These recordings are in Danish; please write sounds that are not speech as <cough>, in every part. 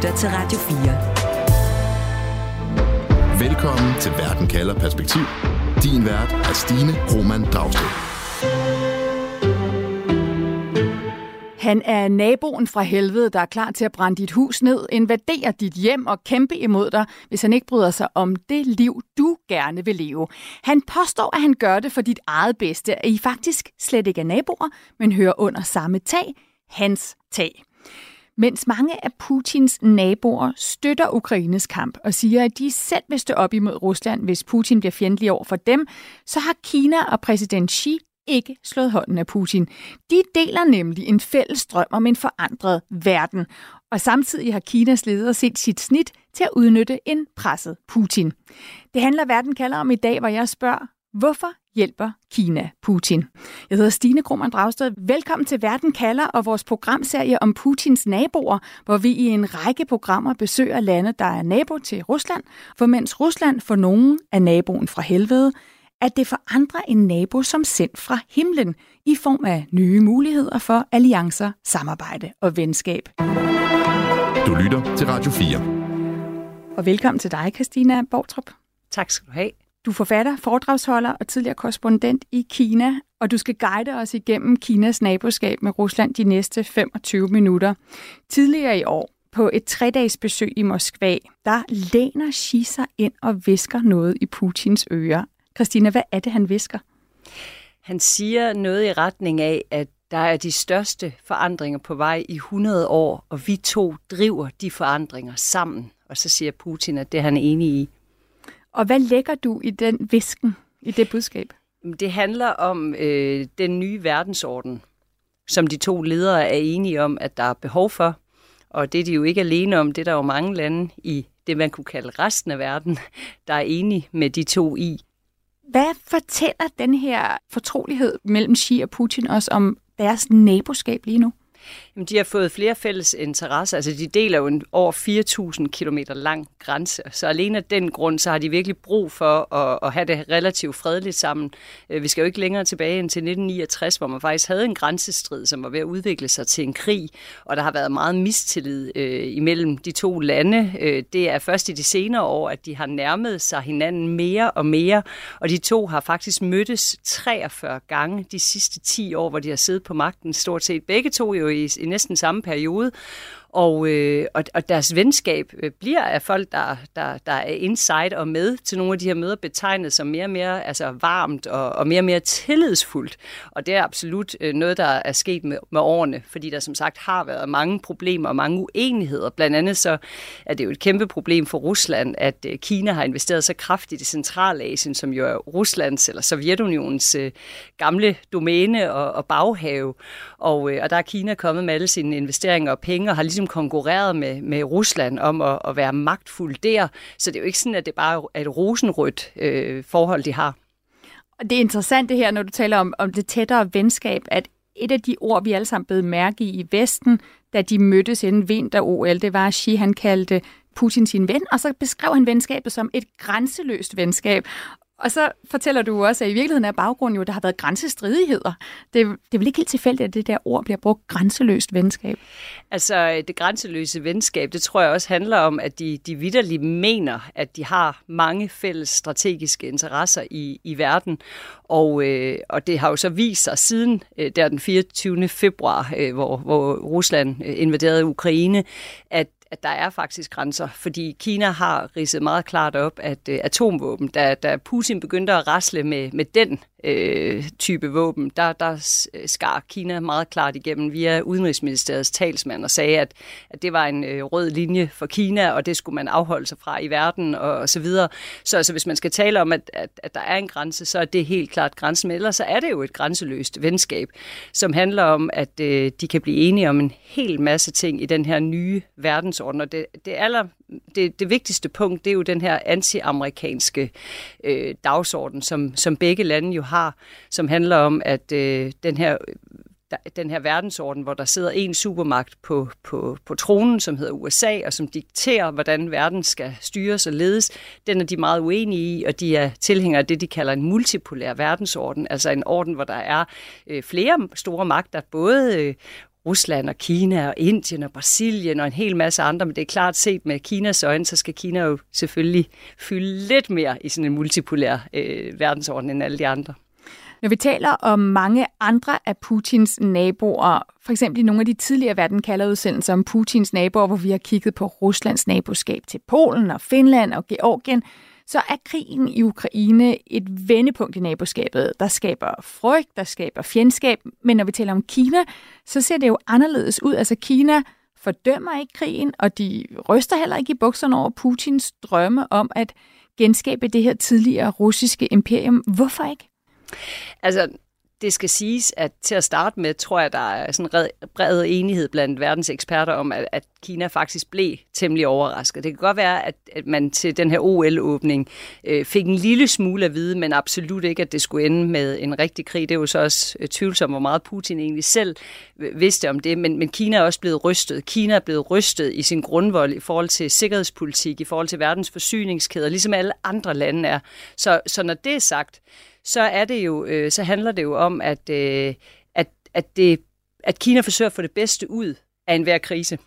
lytter til Radio 4. Velkommen til Verden kalder perspektiv. Din vært er Stine Roman Dragsted. Han er naboen fra helvede, der er klar til at brænde dit hus ned, invadere dit hjem og kæmpe imod dig, hvis han ikke bryder sig om det liv, du gerne vil leve. Han påstår, at han gør det for dit eget bedste, at I faktisk slet ikke er naboer, men hører under samme tag, hans tag. Mens mange af Putins naboer støtter Ukraines kamp og siger, at de selv vil stå op imod Rusland, hvis Putin bliver fjendtlig over for dem, så har Kina og præsident Xi ikke slået hånden af Putin. De deler nemlig en fælles drøm om en forandret verden. Og samtidig har Kinas leder set sit snit til at udnytte en presset Putin. Det handler verden kalder om i dag, hvor jeg spørger, hvorfor hjælper Kina Putin? Jeg hedder Stine Krohmann Dragsted. Velkommen til Verden kalder og vores programserie om Putins naboer, hvor vi i en række programmer besøger lande, der er nabo til Rusland. For mens Rusland for nogen er naboen fra helvede, at det for andre en nabo som sendt fra himlen i form af nye muligheder for alliancer, samarbejde og venskab. Du lytter til Radio 4. Og velkommen til dig, Christina Bortrup. Tak skal du have. Du er forfatter, foredragsholder og tidligere korrespondent i Kina, og du skal guide os igennem Kinas naboskab med Rusland de næste 25 minutter. Tidligere i år, på et tre-dages besøg i Moskva, der læner Xi sig ind og visker noget i Putins ører. Christina, hvad er det, han visker? Han siger noget i retning af, at der er de største forandringer på vej i 100 år, og vi to driver de forandringer sammen. Og så siger Putin, at det er han enig i. Og hvad lægger du i den visken, i det budskab? Det handler om øh, den nye verdensorden, som de to ledere er enige om, at der er behov for. Og det er de jo ikke alene om, det er der jo mange lande i det, man kunne kalde resten af verden, <laughs> der er enige med de to i. Hvad fortæller den her fortrolighed mellem Xi og Putin os om deres naboskab lige nu? De har fået flere fælles interesser. Altså, de deler jo en over 4.000 km lang grænse. Så alene af den grund, så har de virkelig brug for at, at have det relativt fredeligt sammen. Øh, vi skal jo ikke længere tilbage end til 1969, hvor man faktisk havde en grænsestrid, som var ved at udvikle sig til en krig. Og der har været meget mistillid øh, imellem de to lande. Øh, det er først i de senere år, at de har nærmet sig hinanden mere og mere. Og de to har faktisk mødtes 43 gange de sidste 10 år, hvor de har siddet på magten. Stort set begge to jo i næsten samme periode. Og, øh, og, og deres venskab øh, bliver af folk, der, der, der er inside og med til nogle af de her møder, betegnet som mere og mere altså varmt og, og mere og mere tillidsfuldt. Og det er absolut øh, noget, der er sket med, med årene, fordi der som sagt har været mange problemer og mange uenigheder. Blandt andet så er det jo et kæmpe problem for Rusland, at øh, Kina har investeret så kraftigt i Centralasien, som jo er Ruslands eller Sovjetunionens øh, gamle domæne og, og baghave. Og, øh, og der er Kina kommet med alle sine investeringer og penge og har ligesom ligesom konkurreret med, med Rusland om at, at være magtfuld der. Så det er jo ikke sådan, at det bare er et rosenrødt øh, forhold, de har. Og det er interessant det her, når du taler om, om det tættere venskab, at et af de ord, vi alle sammen blev mærke i i Vesten, da de mødtes inden vinter-OL, det var, at Xi han kaldte Putin sin ven, og så beskrev han venskabet som et grænseløst venskab. Og så fortæller du også, at i virkeligheden er baggrunden jo, at der har været grænsestridigheder. Det, det er vel ikke helt tilfældigt, at det der ord bliver brugt grænseløst venskab? Altså, det grænseløse venskab, det tror jeg også handler om, at de, de vidderligt mener, at de har mange fælles strategiske interesser i, i verden. Og, øh, og det har jo så vist sig siden øh, der den 24. februar, øh, hvor, hvor Rusland øh, invaderede Ukraine, at at der er faktisk grænser, fordi Kina har ridset meget klart op, at øh, atomvåben, da, da Putin begyndte at rasle med, med den øh, type våben, der, der skar Kina meget klart igennem via Udenrigsministeriets talsmand og sagde, at, at det var en øh, rød linje for Kina, og det skulle man afholde sig fra i verden og, og så videre. Så altså, hvis man skal tale om, at, at, at der er en grænse, så er det helt klart grænsen, men ellers så er det jo et grænseløst venskab, som handler om, at øh, de kan blive enige om en hel masse ting i den her nye verdensorden, og det, det aller det, det vigtigste punkt, det er jo den her anti-amerikanske øh, dagsorden, som, som begge lande jo har, som handler om, at øh, den her den her verdensorden, hvor der sidder en supermagt på, på, på tronen, som hedder USA, og som dikterer, hvordan verden skal styres og ledes, den er de meget uenige i, og de er tilhængere af det, de kalder en multipolær verdensorden, altså en orden, hvor der er øh, flere store magter, både øh, Rusland og Kina og Indien og Brasilien og en hel masse andre, men det er klart set med Kinas øjne, så skal Kina jo selvfølgelig fylde lidt mere i sådan en multipolær øh, verdensorden end alle de andre. Når vi taler om mange andre af Putins naboer, for eksempel i nogle af de tidligere verden kalder udsendelser om Putins naboer, hvor vi har kigget på Ruslands naboskab til Polen og Finland og Georgien, så er krigen i Ukraine et vendepunkt i naboskabet, der skaber frygt, der skaber fjendskab. Men når vi taler om Kina, så ser det jo anderledes ud. Altså Kina fordømmer ikke krigen, og de ryster heller ikke i bukserne over Putins drømme om at genskabe det her tidligere russiske imperium. Hvorfor ikke? Altså, det skal siges, at til at starte med, tror jeg, der er sådan en bred enighed blandt verdens eksperter om, at, at Kina faktisk blev temmelig overrasket. Det kan godt være, at, at man til den her OL-åbning øh, fik en lille smule at vide, men absolut ikke, at det skulle ende med en rigtig krig. Det er jo så også øh, tvivlsomt, hvor meget Putin egentlig selv øh, vidste om det, men, men Kina er også blevet rystet. Kina er blevet rystet i sin grundvold i forhold til sikkerhedspolitik, i forhold til verdens forsyningskæder, ligesom alle andre lande er. Så, så når det er sagt, så er det jo, øh, så handler det jo om, at, øh, at, at, det, at Kina forsøger at få det bedste ud af enhver krise.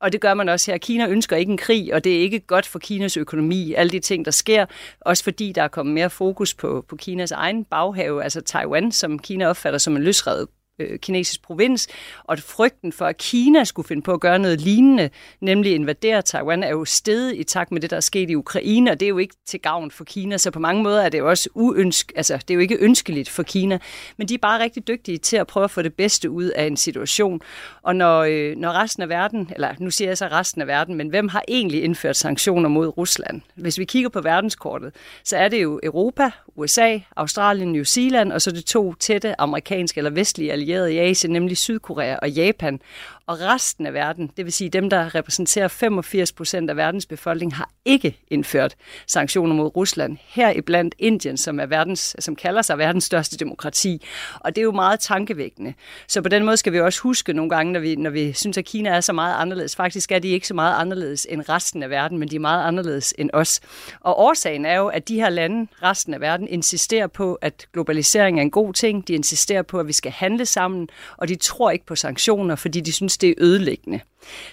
Og det gør man også her. Kina ønsker ikke en krig, og det er ikke godt for Kinas økonomi, alle de ting, der sker. Også fordi der er kommet mere fokus på, på Kinas egen baghave, altså Taiwan, som Kina opfatter som en løsredet øh, kinesisk provins, og frygten for, at Kina skulle finde på at gøre noget lignende, nemlig invadere Taiwan, er jo steget i takt med det, der er sket i Ukraine, og det er jo ikke til gavn for Kina, så på mange måder er det jo også uønsk, altså det er jo ikke ønskeligt for Kina, men de er bare rigtig dygtige til at prøve at få det bedste ud af en situation. Og når, øh, når resten af verden, eller nu siger jeg så resten af verden, men hvem har egentlig indført sanktioner mod Rusland? Hvis vi kigger på verdenskortet, så er det jo Europa, USA, Australien, New Zealand, og så de to tætte amerikanske eller vestlige allierede i Asien, nemlig Sydkorea og Japan. Og resten af verden, det vil sige dem, der repræsenterer 85 procent af verdens befolkning, har ikke indført sanktioner mod Rusland. Her blandt Indien, som, er verdens, som kalder sig verdens største demokrati. Og det er jo meget tankevækkende. Så på den måde skal vi også huske nogle gange, når vi, når vi synes, at Kina er så meget anderledes. Faktisk er de ikke så meget anderledes end resten af verden, men de er meget anderledes end os. Og årsagen er jo, at de her lande, resten af verden, insisterer på, at globalisering er en god ting. De insisterer på, at vi skal handle sammen, og de tror ikke på sanktioner, fordi de synes, synes, det er ødelæggende.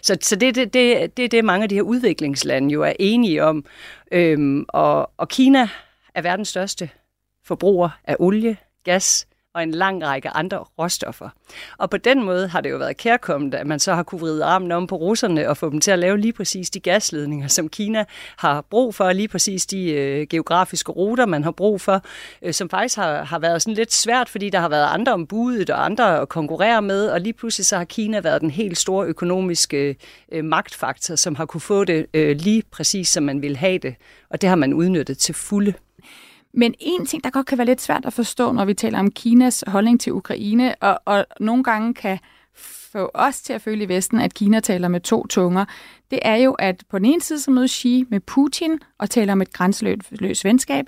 Så, så det det, det, det, er det, mange af de her udviklingslande jo er enige om. Øhm, og, og Kina er verdens største forbruger af olie, gas, og en lang række andre råstoffer. Og på den måde har det jo været kærkommet, at man så har kunne vride armen om på russerne og få dem til at lave lige præcis de gasledninger, som Kina har brug for, lige præcis de øh, geografiske ruter, man har brug for, øh, som faktisk har, har været sådan lidt svært, fordi der har været andre om budet og andre at konkurrere med, og lige pludselig så har Kina været den helt store økonomiske øh, magtfaktor, som har kunne få det øh, lige præcis, som man ville have det, og det har man udnyttet til fulde. Men en ting, der godt kan være lidt svært at forstå, når vi taler om Kinas holdning til Ukraine, og, og nogle gange kan få os til at føle i Vesten, at Kina taler med to tunger, det er jo, at på den ene side så mødes Xi med Putin og taler om et grænseløst venskab,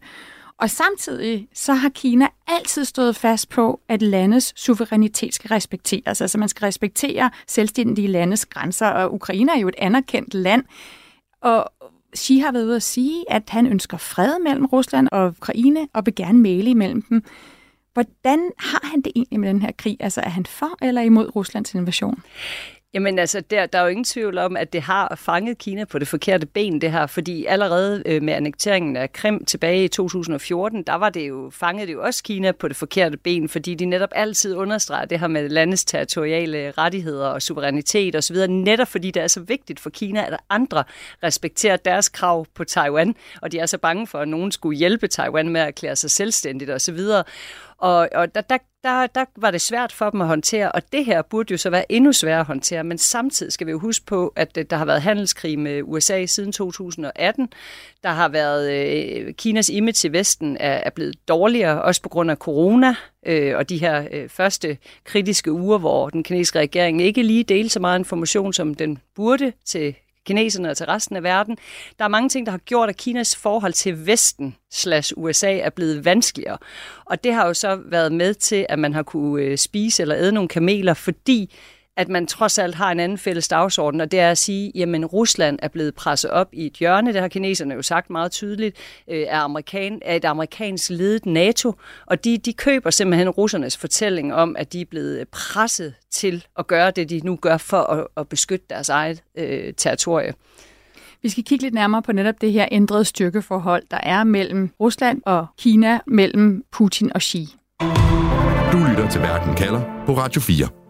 og samtidig så har Kina altid stået fast på, at landets suverænitet skal respekteres. Altså man skal respektere selvstændige landes grænser, og Ukraine er jo et anerkendt land. Og Xi har været ude at sige, at han ønsker fred mellem Rusland og Ukraine, og vil gerne male imellem dem. Hvordan har han det egentlig med den her krig? Altså er han for eller imod Ruslands invasion? Jamen altså, der, der er jo ingen tvivl om, at det har fanget Kina på det forkerte ben, det her. Fordi allerede øh, med annekteringen af Krim tilbage i 2014, der var det jo, fanget det jo også Kina på det forkerte ben, fordi de netop altid understreger det her med landets territoriale rettigheder og suverænitet osv., netop fordi det er så vigtigt for Kina, at andre respekterer deres krav på Taiwan, og de er så bange for, at nogen skulle hjælpe Taiwan med at erklære sig selvstændigt osv. Og, og der, der, der, der var det svært for dem at håndtere, og det her burde jo så være endnu sværere at håndtere, men samtidig skal vi jo huske på, at øh, der har været handelskrig med USA siden 2018. Der har været øh, Kinas image i Vesten er, er blevet dårligere, også på grund af corona, øh, og de her øh, første kritiske uger, hvor den kinesiske regering ikke lige delte så meget information, som den burde til kineserne og til resten af verden. Der er mange ting, der har gjort, at Kinas forhold til Vesten slash USA er blevet vanskeligere. Og det har jo så været med til, at man har kunne øh, spise eller æde nogle kameler, fordi at man trods alt har en anden fælles dagsorden, og det er at sige, jamen Rusland er blevet presset op i et hjørne, det har kineserne jo sagt meget tydeligt, øh, er, amerikan, er et amerikansk ledet NATO, og de, de køber simpelthen russernes fortælling om, at de er blevet presset til at gøre det, de nu gør for at, at beskytte deres eget øh, territorie. Vi skal kigge lidt nærmere på netop det her ændrede styrkeforhold, der er mellem Rusland og Kina, mellem Putin og Xi. Du lytter til Verden kalder på Radio 4.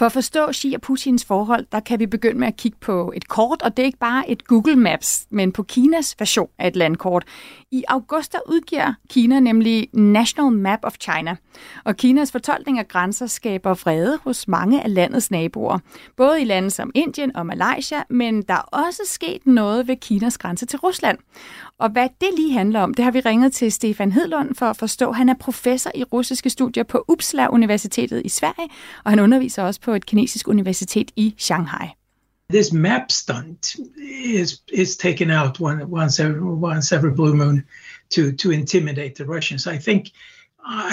For at forstå Xi og Putins forhold, der kan vi begynde med at kigge på et kort, og det er ikke bare et Google Maps, men på Kinas version af et landkort. I august der udgiver Kina nemlig National Map of China, og Kinas fortolkning af grænser skaber vrede hos mange af landets naboer, både i lande som Indien og Malaysia, men der er også sket noget ved Kinas grænse til Rusland. Og hvad det lige handler om, det har vi ringet til Stefan Hedlund for at forstå. Han er professor i russiske studier på Uppsala Universitetet i Sverige, og han underviser også på et kinesisk universitet i Shanghai. This map stunt is is taken out one, once every, once every blue moon to to intimidate the Russians. I think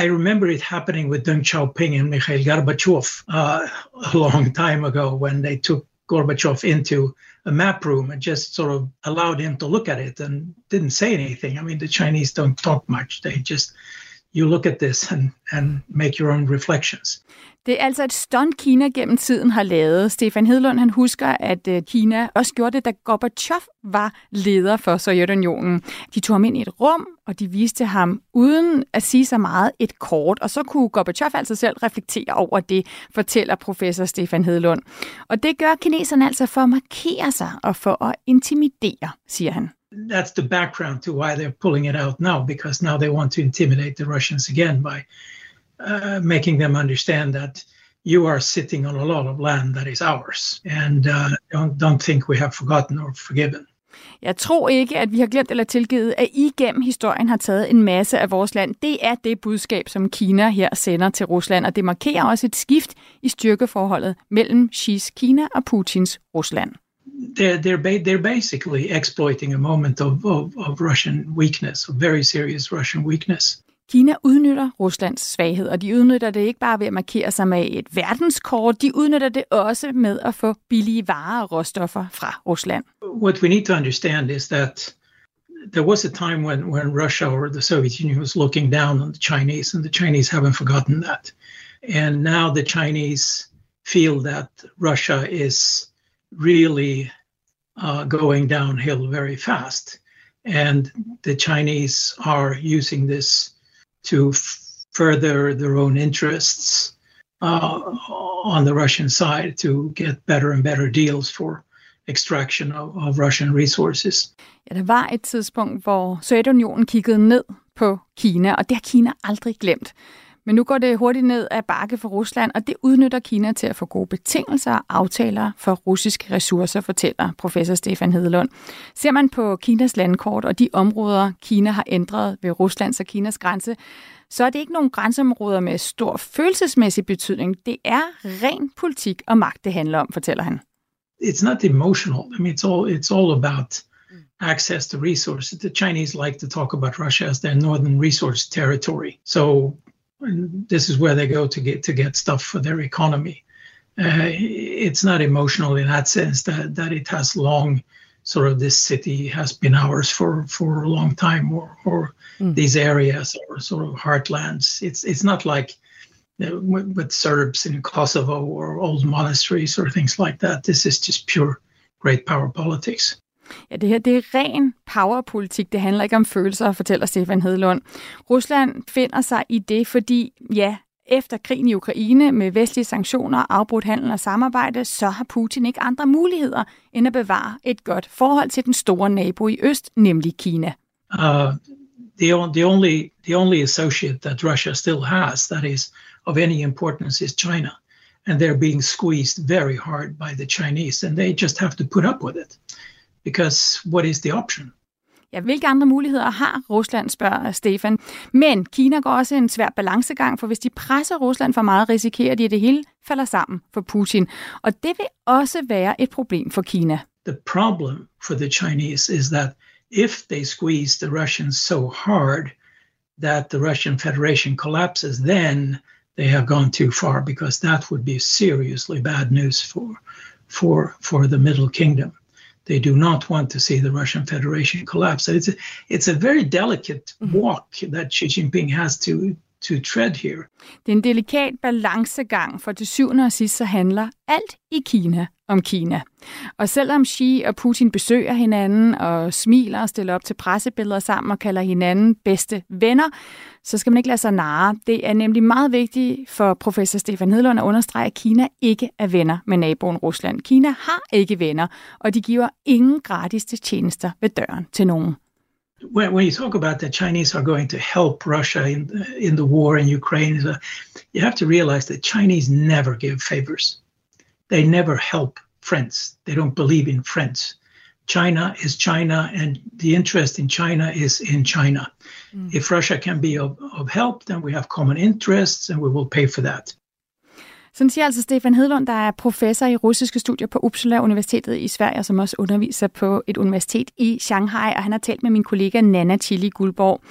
I remember it happening with Deng Xiaoping and Mikhail Gorbachev uh, a long time ago when they took Gorbachev into a map room and just sort of allowed him to look at it and didn't say anything. I mean, the Chinese don't talk much. They just, you look at this and, and make your own reflections. Det er altså et stunt, Kina gennem tiden har lavet. Stefan Hedlund han husker, at øh, Kina også gjorde det, da Gorbachev var leder for Sovjetunionen. De tog ham ind i et rum, og de viste ham uden at sige så meget et kort, og så kunne Gorbachev altså selv reflektere over det, fortæller professor Stefan Hedlund. Og det gør kineserne altså for at markere sig og for at intimidere, siger han. That's the background to why they're pulling it out now, because now they want to intimidate the Russians again by uh, making them understand that you are sitting on a lot of land that is ours, and uh, don't, don't think we have forgotten or forgiven. Jeg tror ikke, at vi har glemt eller tilgivet, at I gennem historien har taget en masse af vores land. Det er det budskab, som Kina her sender til Rusland, og det markerer også et skift i styrkeforholdet mellem Xi's Kina og Putins Rusland. They're, they're, ba- they're basically exploiting a moment of, of, of Russian weakness, of very serious Russian weakness. Kina udnytter Ruslands svaghed, og de udnytter det ikke bare ved at markere sig med et verdenskort, de udnytter det også med at få billige varer og råstoffer fra Rusland. What we need to understand is that there was a time when, when Russia or the Soviet Union was looking down on the Chinese, and the Chinese haven't forgotten that. And now the Chinese feel that Russia is really uh, going downhill very fast. And the Chinese are using this to further their own interests uh, on the Russian side to get better and better deals for extraction of, of Russian resources. Ja, der var et tidspunkt, hvor Sovjetunionen kiggede ned på Kina, og det har Kina aldrig glemt. Men nu går det hurtigt ned ad bakke for Rusland, og det udnytter Kina til at få gode betingelser og aftaler for russiske ressourcer, fortæller professor Stefan Hedelund. Ser man på Kinas landkort og de områder, Kina har ændret ved Ruslands og Kinas grænse, så er det ikke nogen grænseområder med stor følelsesmæssig betydning. Det er ren politik og magt, det handler om, fortæller han. It's not emotional. I mean, it's all it's all about access to resources. The Chinese like to talk about Russia as their northern resource territory. So this is where they go to get to get stuff for their economy. Uh, it's not emotional in that sense that that it has long sort of this city has been ours for for a long time or or mm. these areas are sort of heartlands it's it's not like you know, with, with serbs in kosovo or old monasteries or things like that this is just pure great power politics Ja, det her det er ren powerpolitik. Det handler ikke om følelser, fortæller Stefan Hedlund. Rusland finder sig i det, fordi ja, efter krigen i Ukraine med vestlige sanktioner, afbrudt handel og samarbejde, så har Putin ikke andre muligheder end at bevare et godt forhold til den store nabo i øst, nemlig Kina. Uh, the, the, only, the only associate that Russia still has that is of any importance is China. And they're being squeezed very hard by the Chinese, and they just have to put up with it. Because what is the option? Ja, hvilke andre muligheder har Rusland, spørger Stefan. Men Kina går også en svær balancegang, for hvis de presser Rusland for meget, risikerer de, at det hele falder sammen for Putin. Og det vil også være et problem for Kina. The problem for the Chinese is that if they squeeze the Russians so hard that the Russian Federation collapses, then they have gone too far because that would be seriously bad news for for for the Middle Kingdom. They do not want to see the Russian Federation collapse. So it's a, it's a very delicate mm-hmm. walk that Xi Jinping has to to tread here. Det er en delikat balancegang, for til syvende og sidst så handler alt i Kina om Kina. Og selvom Xi og Putin besøger hinanden og smiler og stiller op til pressebilleder sammen og kalder hinanden bedste venner, så skal man ikke lade sig narre. Det er nemlig meget vigtigt for professor Stefan Hedlund at understrege, at Kina ikke er venner med naboen Rusland. Kina har ikke venner, og de giver ingen gratis tjenester ved døren til nogen. When, when you talk about the Chinese are going to help Russia in the, in the war in Ukraine, you have to realize that Chinese never give favors. They never help friends. They don't believe in friends. China is China, and the interest in China is in China. Mm. If Russia can be of, of help, then we have common interests, and we will pay for that. Sådan siger altså Stefan Hedlund, der er professor i russiske studier på Uppsala Universitetet i Sverige, som også underviser på et universitet i Shanghai, og han har talt med min kollega Nana Chili Guldborg.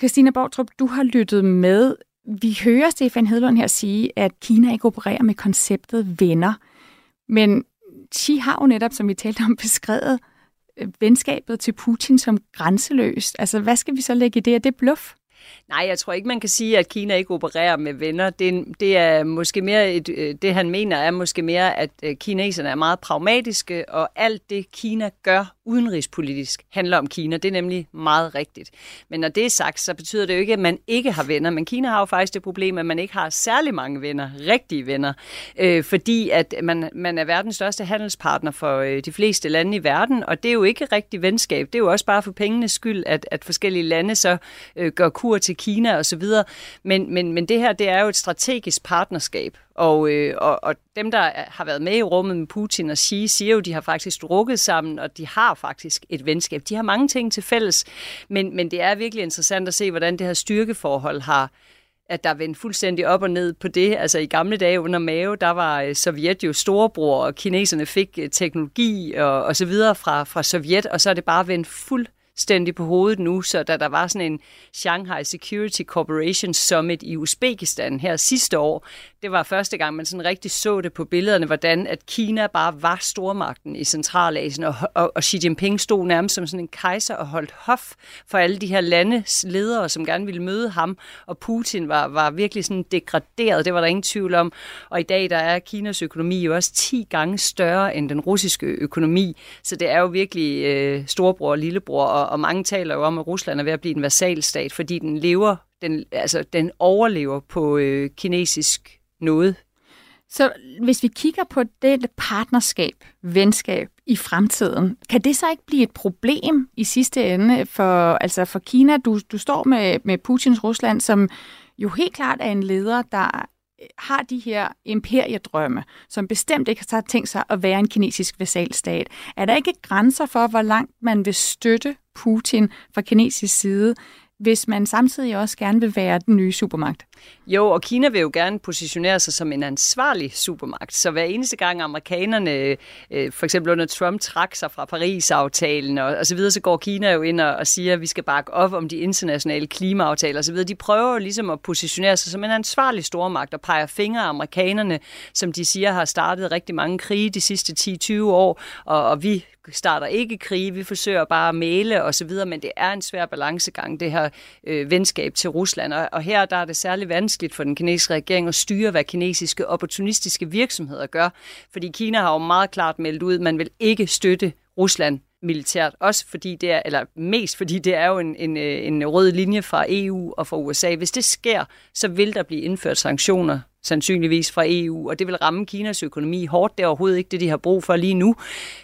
Christina Bortrup, du har lyttet med. Vi hører Stefan Hedlund her sige, at Kina ikke opererer med konceptet venner. Men Xi har jo netop, som vi talte om, beskrevet venskabet til Putin som grænseløst. Altså, hvad skal vi så lægge i det? Er det bluff? Nej, jeg tror ikke, man kan sige, at Kina ikke opererer med venner. Det, det er måske mere et, øh, det han mener er måske mere, at øh, kineserne er meget pragmatiske, og alt det Kina gør udenrigspolitisk handler om Kina. Det er nemlig meget rigtigt. Men når det er sagt, så betyder det jo ikke, at man ikke har venner. Men Kina har jo faktisk det problem, at man ikke har særlig mange venner, rigtige venner, øh, fordi at man, man er verdens største handelspartner for øh, de fleste lande i verden, og det er jo ikke rigtig venskab. Det er jo også bare for pengenes skyld, at, at forskellige lande så øh, gør kur til Kina osv. Men, men, men det her, det er jo et strategisk partnerskab, og, øh, og, og dem, der har været med i rummet med Putin og Xi, siger jo, at de har faktisk drukket sammen, og de har faktisk et venskab. De har mange ting til fælles, men, men det er virkelig interessant at se, hvordan det her styrkeforhold har, at der er vendt fuldstændig op og ned på det. Altså i gamle dage under Mao, der var øh, Sovjet jo storebror, og kineserne fik øh, teknologi og, og så videre fra, fra Sovjet, og så er det bare vendt fuldstændig fuldstændig på hovedet nu, så da der var sådan en Shanghai Security Corporation Summit i Uzbekistan her sidste år, det var første gang, man sådan rigtig så det på billederne, hvordan at Kina bare var stormagten i Centralasien, og, og, og Xi Jinping stod nærmest som sådan en kejser og holdt hof for alle de her landes ledere, som gerne ville møde ham, og Putin var, var virkelig sådan degraderet, det var der ingen tvivl om. Og i dag der er Kinas økonomi jo også 10 gange større end den russiske økonomi, så det er jo virkelig øh, storbror og lillebror, og, og mange taler jo om, at Rusland er ved at blive en vasalstat, fordi den lever, den, altså, den overlever på øh, kinesisk noget. Så hvis vi kigger på det partnerskab, venskab i fremtiden, kan det så ikke blive et problem i sidste ende for, altså for Kina? Du, du står med, med Putins Rusland, som jo helt klart er en leder, der øh, har de her imperiedrømme, som bestemt ikke har tænkt sig at være en kinesisk vasalstat. Er der ikke grænser for, hvor langt man vil støtte Putin fra kinesisk side, hvis man samtidig også gerne vil være den nye supermagt? Jo, og Kina vil jo gerne positionere sig som en ansvarlig supermagt. Så hver eneste gang amerikanerne, øh, for eksempel under Trump, trak sig fra Paris-aftalen og, og så videre, så går Kina jo ind og, og siger, at vi skal bakke op om de internationale klimaaftaler og så videre. De prøver jo ligesom at positionere sig som en ansvarlig stormagt og peger fingre af amerikanerne, som de siger har startet rigtig mange krige de sidste 10-20 år, og, og vi starter ikke krig, vi forsøger bare at male og så videre, men det er en svær balancegang, det her øh, venskab til Rusland. Og, og her der er det særligt vanskeligt for den kinesiske regering at styre, hvad kinesiske opportunistiske virksomheder gør. Fordi Kina har jo meget klart meldt ud, at man vil ikke støtte Rusland militært, også fordi det er, eller mest fordi det er jo en, en, øh, en rød linje fra EU og fra USA. Hvis det sker, så vil der blive indført sanktioner sandsynligvis fra EU, og det vil ramme Kinas økonomi hårdt. Det er overhovedet ikke det, de har brug for lige nu.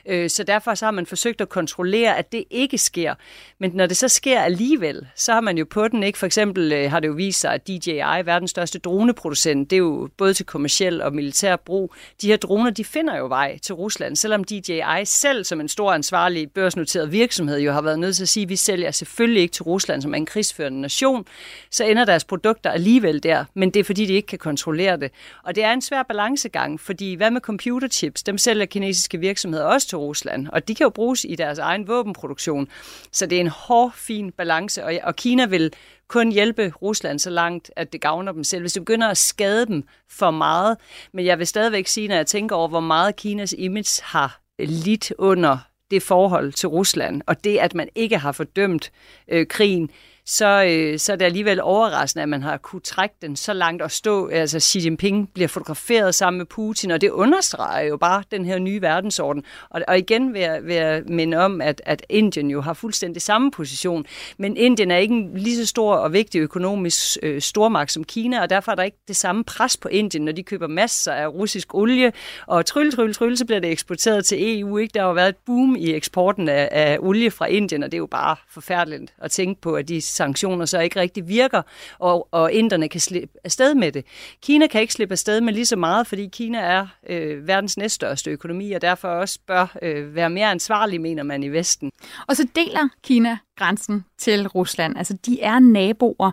Øh, så derfor så har man forsøgt at kontrollere, at det ikke sker. Men når det så sker alligevel, så har man jo på den, ikke? For eksempel øh, har det jo vist sig, at DJI, verdens største droneproducent, det er jo både til kommersiel og militær brug. De her droner, de finder jo vej til Rusland, selvom DJI selv som en stor ansvarlig børsnoteret virksomhed jo har været nødt til at sige, at vi sælger selvfølgelig ikke til Rusland som er en krigsførende nation, så ender deres produkter alligevel der. Men det er fordi, de ikke kan kontrollere kontrollere det. Og det er en svær balancegang, fordi hvad med computerchips? Dem sælger kinesiske virksomheder også til Rusland, og de kan jo bruges i deres egen våbenproduktion. Så det er en hård, fin balance, og, og Kina vil kun hjælpe Rusland så langt, at det gavner dem selv. Hvis det begynder at skade dem for meget, men jeg vil stadigvæk sige, når jeg tænker over, hvor meget Kinas image har lidt under det forhold til Rusland, og det, at man ikke har fordømt øh, krigen, så, øh, så er det alligevel overraskende, at man har kunne trække den så langt og stå. Altså Xi Jinping bliver fotograferet sammen med Putin, og det understreger jo bare den her nye verdensorden. Og, og igen vil jeg, vil jeg minde om, at, at Indien jo har fuldstændig samme position. Men Indien er ikke en lige så stor og vigtig økonomisk øh, stormagt som Kina, og derfor er der ikke det samme pres på Indien, når de køber masser af russisk olie, og trylle, trylle, trylle, så bliver det eksporteret til EU. Ikke? Der har jo været et boom i eksporten af, af olie fra Indien, og det er jo bare forfærdeligt at tænke på, at de sanktioner så ikke rigtig virker, og, og inderne kan slippe afsted med det. Kina kan ikke slippe afsted med lige så meget, fordi Kina er øh, verdens næststørste økonomi, og derfor også bør øh, være mere ansvarlig, mener man i Vesten. Og så deler Kina grænsen til Rusland. Altså, de er naboer.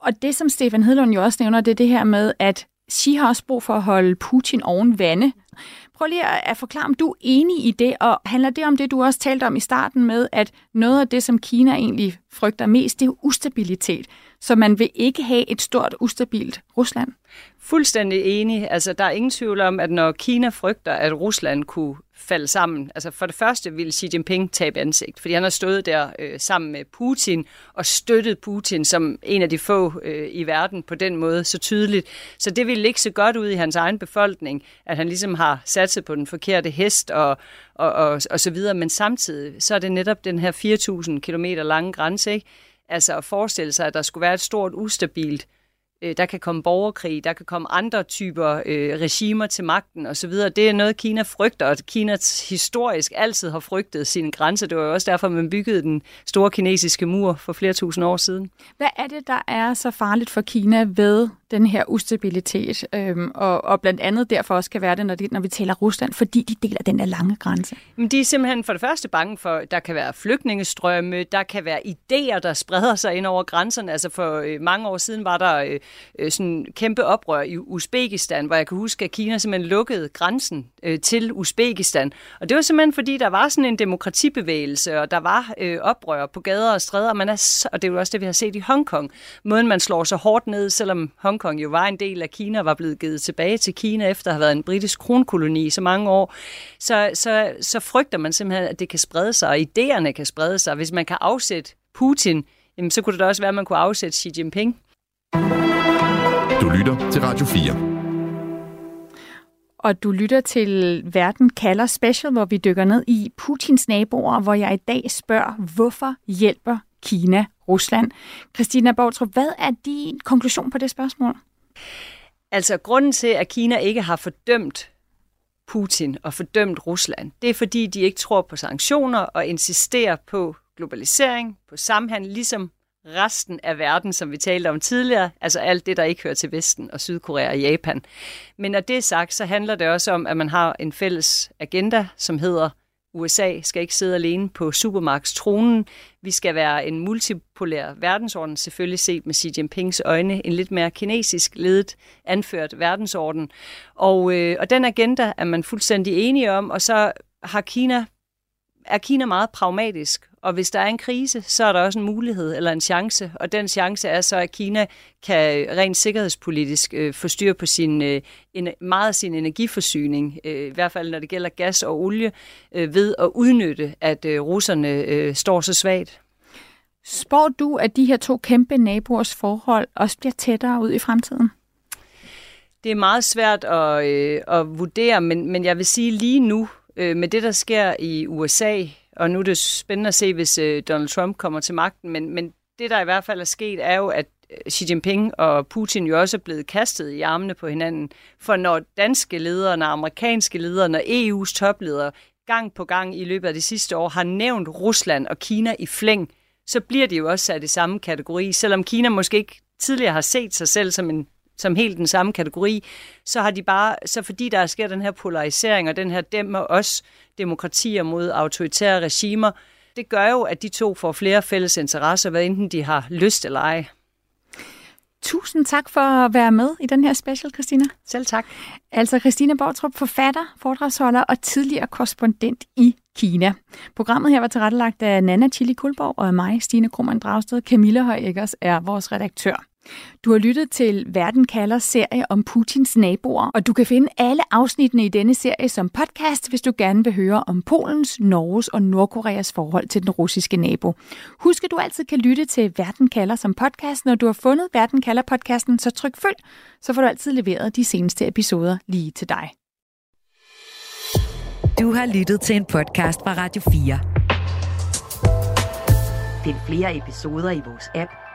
Og det, som Stefan Hedlund jo også nævner, det er det her med, at Xi har også brug for at holde Putin oven vande. Prøv lige at forklare, om du er enig i det, og handler det om det, du også talte om i starten med, at noget af det, som Kina egentlig frygter mest, det er ustabilitet. Så man vil ikke have et stort, ustabilt Rusland? Fuldstændig enig. Altså, der er ingen tvivl om, at når Kina frygter, at Rusland kunne falde sammen, altså for det første vil Xi Jinping tabe ansigt, fordi han har stået der øh, sammen med Putin og støttet Putin som en af de få øh, i verden på den måde så tydeligt. Så det vil ikke så godt ud i hans egen befolkning, at han ligesom har sat sig på den forkerte hest og, og, og, og så videre. Men samtidig så er det netop den her 4.000 km lange grænse, ikke? Altså at forestille sig, at der skulle være et stort ustabilt der kan komme borgerkrig, der kan komme andre typer øh, regimer til magten osv. Det er noget, Kina frygter, og Kina historisk altid har frygtet sine grænser. Det var jo også derfor, man byggede den store kinesiske mur for flere tusind år siden. Hvad er det, der er så farligt for Kina ved den her ustabilitet, øhm, og, og blandt andet derfor også kan være det, når, det, når vi taler Rusland, fordi de deler den der lange grænse? Men de er simpelthen for det første bange for, der kan være flygtningestrømme, der kan være idéer, der spreder sig ind over grænserne. Altså for øh, mange år siden var der øh, øh, sådan kæmpe oprør i Uzbekistan, hvor jeg kan huske, at Kina simpelthen lukkede grænsen øh, til Uzbekistan. Og det var simpelthen fordi, der var sådan en demokratibevægelse, og der var øh, oprør på gader og stræder, og, man er, og det er jo også det, vi har set i Hongkong. Måden, man slår så hårdt ned, selvom Hongkong jo var en del af Kina, var blevet givet tilbage til Kina, efter at have været en britisk kronkoloni i så mange år, så, så, så frygter man simpelthen, at det kan sprede sig, og idéerne kan sprede sig. Hvis man kan afsætte Putin, jamen, så kunne det da også være, at man kunne afsætte Xi Jinping. Du lytter til Radio 4. Og du lytter til Verden kalder special, hvor vi dykker ned i Putins naboer, hvor jeg i dag spørger, hvorfor hjælper Kina Rusland? Christina Bortrup, hvad er din konklusion på det spørgsmål? Altså, grunden til, at Kina ikke har fordømt Putin og fordømt Rusland, det er fordi, de ikke tror på sanktioner og insisterer på globalisering, på samhandel, ligesom resten af verden, som vi talte om tidligere, altså alt det, der ikke hører til Vesten og Sydkorea og Japan. Men når det er sagt, så handler det også om, at man har en fælles agenda, som hedder USA skal ikke sidde alene på supermarkedstronen. Vi skal være en multipolær verdensorden, selvfølgelig set med Xi Jinpings øjne, en lidt mere kinesisk ledet, anført verdensorden. Og, øh, og den agenda er man fuldstændig enige om, og så har Kina er Kina meget pragmatisk, og hvis der er en krise, så er der også en mulighed eller en chance, og den chance er så, at Kina kan rent sikkerhedspolitisk øh, få styr på sin, øh, en, meget af sin energiforsyning, øh, i hvert fald når det gælder gas og olie, øh, ved at udnytte, at øh, russerne øh, står så svagt. Spår du, at de her to kæmpe naboers forhold også bliver tættere ud i fremtiden? Det er meget svært at, øh, at vurdere, men, men jeg vil sige lige nu, øh, med det, der sker i USA, og nu er det spændende at se, hvis øh, Donald Trump kommer til magten, men, men det, der i hvert fald er sket, er jo, at øh, Xi Jinping og Putin jo også er blevet kastet i armene på hinanden. For når danske ledere, når amerikanske ledere, når EU's topledere gang på gang i løbet af de sidste år har nævnt Rusland og Kina i flæng, så bliver de jo også sat i samme kategori. Selvom Kina måske ikke tidligere har set sig selv som en som helt den samme kategori, så har de bare, så fordi der sker den her polarisering og den her dæmmer også demokratier mod autoritære regimer, det gør jo, at de to får flere fælles interesser, hvad enten de har lyst eller ej. Tusind tak for at være med i den her special, Christina. Selv tak. Altså Christina Bortrup, forfatter, foredragsholder og tidligere korrespondent i Kina. Programmet her var tilrettelagt af Nana Chili Kulborg og af mig, Stine Krohmann Dragsted. Camilla Høj er vores redaktør. Du har lyttet til Verden kalder serie om Putins naboer, og du kan finde alle afsnittene i denne serie som podcast, hvis du gerne vil høre om Polens, Norges og Nordkoreas forhold til den russiske nabo. Husk, at du altid kan lytte til Verden kalder som podcast. Når du har fundet Verden kalder podcasten, så tryk følg, så får du altid leveret de seneste episoder lige til dig. Du har lyttet til en podcast fra Radio 4. Find flere episoder i vores app,